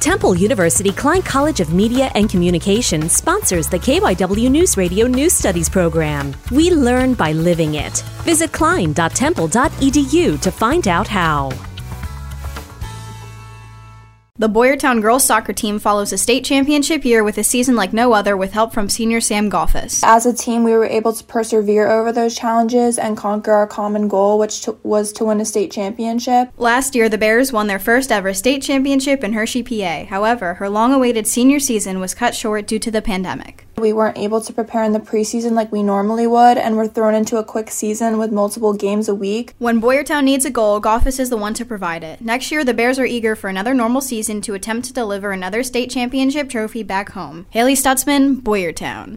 Temple University Klein College of Media and Communication sponsors the KYW News Radio News Studies program. We learn by living it. Visit klein.temple.edu to find out how. The Boyertown girls soccer team follows a state championship year with a season like no other with help from senior Sam Goffus. As a team, we were able to persevere over those challenges and conquer our common goal, which to- was to win a state championship. Last year, the Bears won their first ever state championship in Hershey, PA. However, her long awaited senior season was cut short due to the pandemic. We weren't able to prepare in the preseason like we normally would, and were thrown into a quick season with multiple games a week. When Boyertown needs a goal, Goffus is the one to provide it. Next year, the Bears are eager for another normal season to attempt to deliver another state championship trophy back home. Haley Stutzman, Boyertown.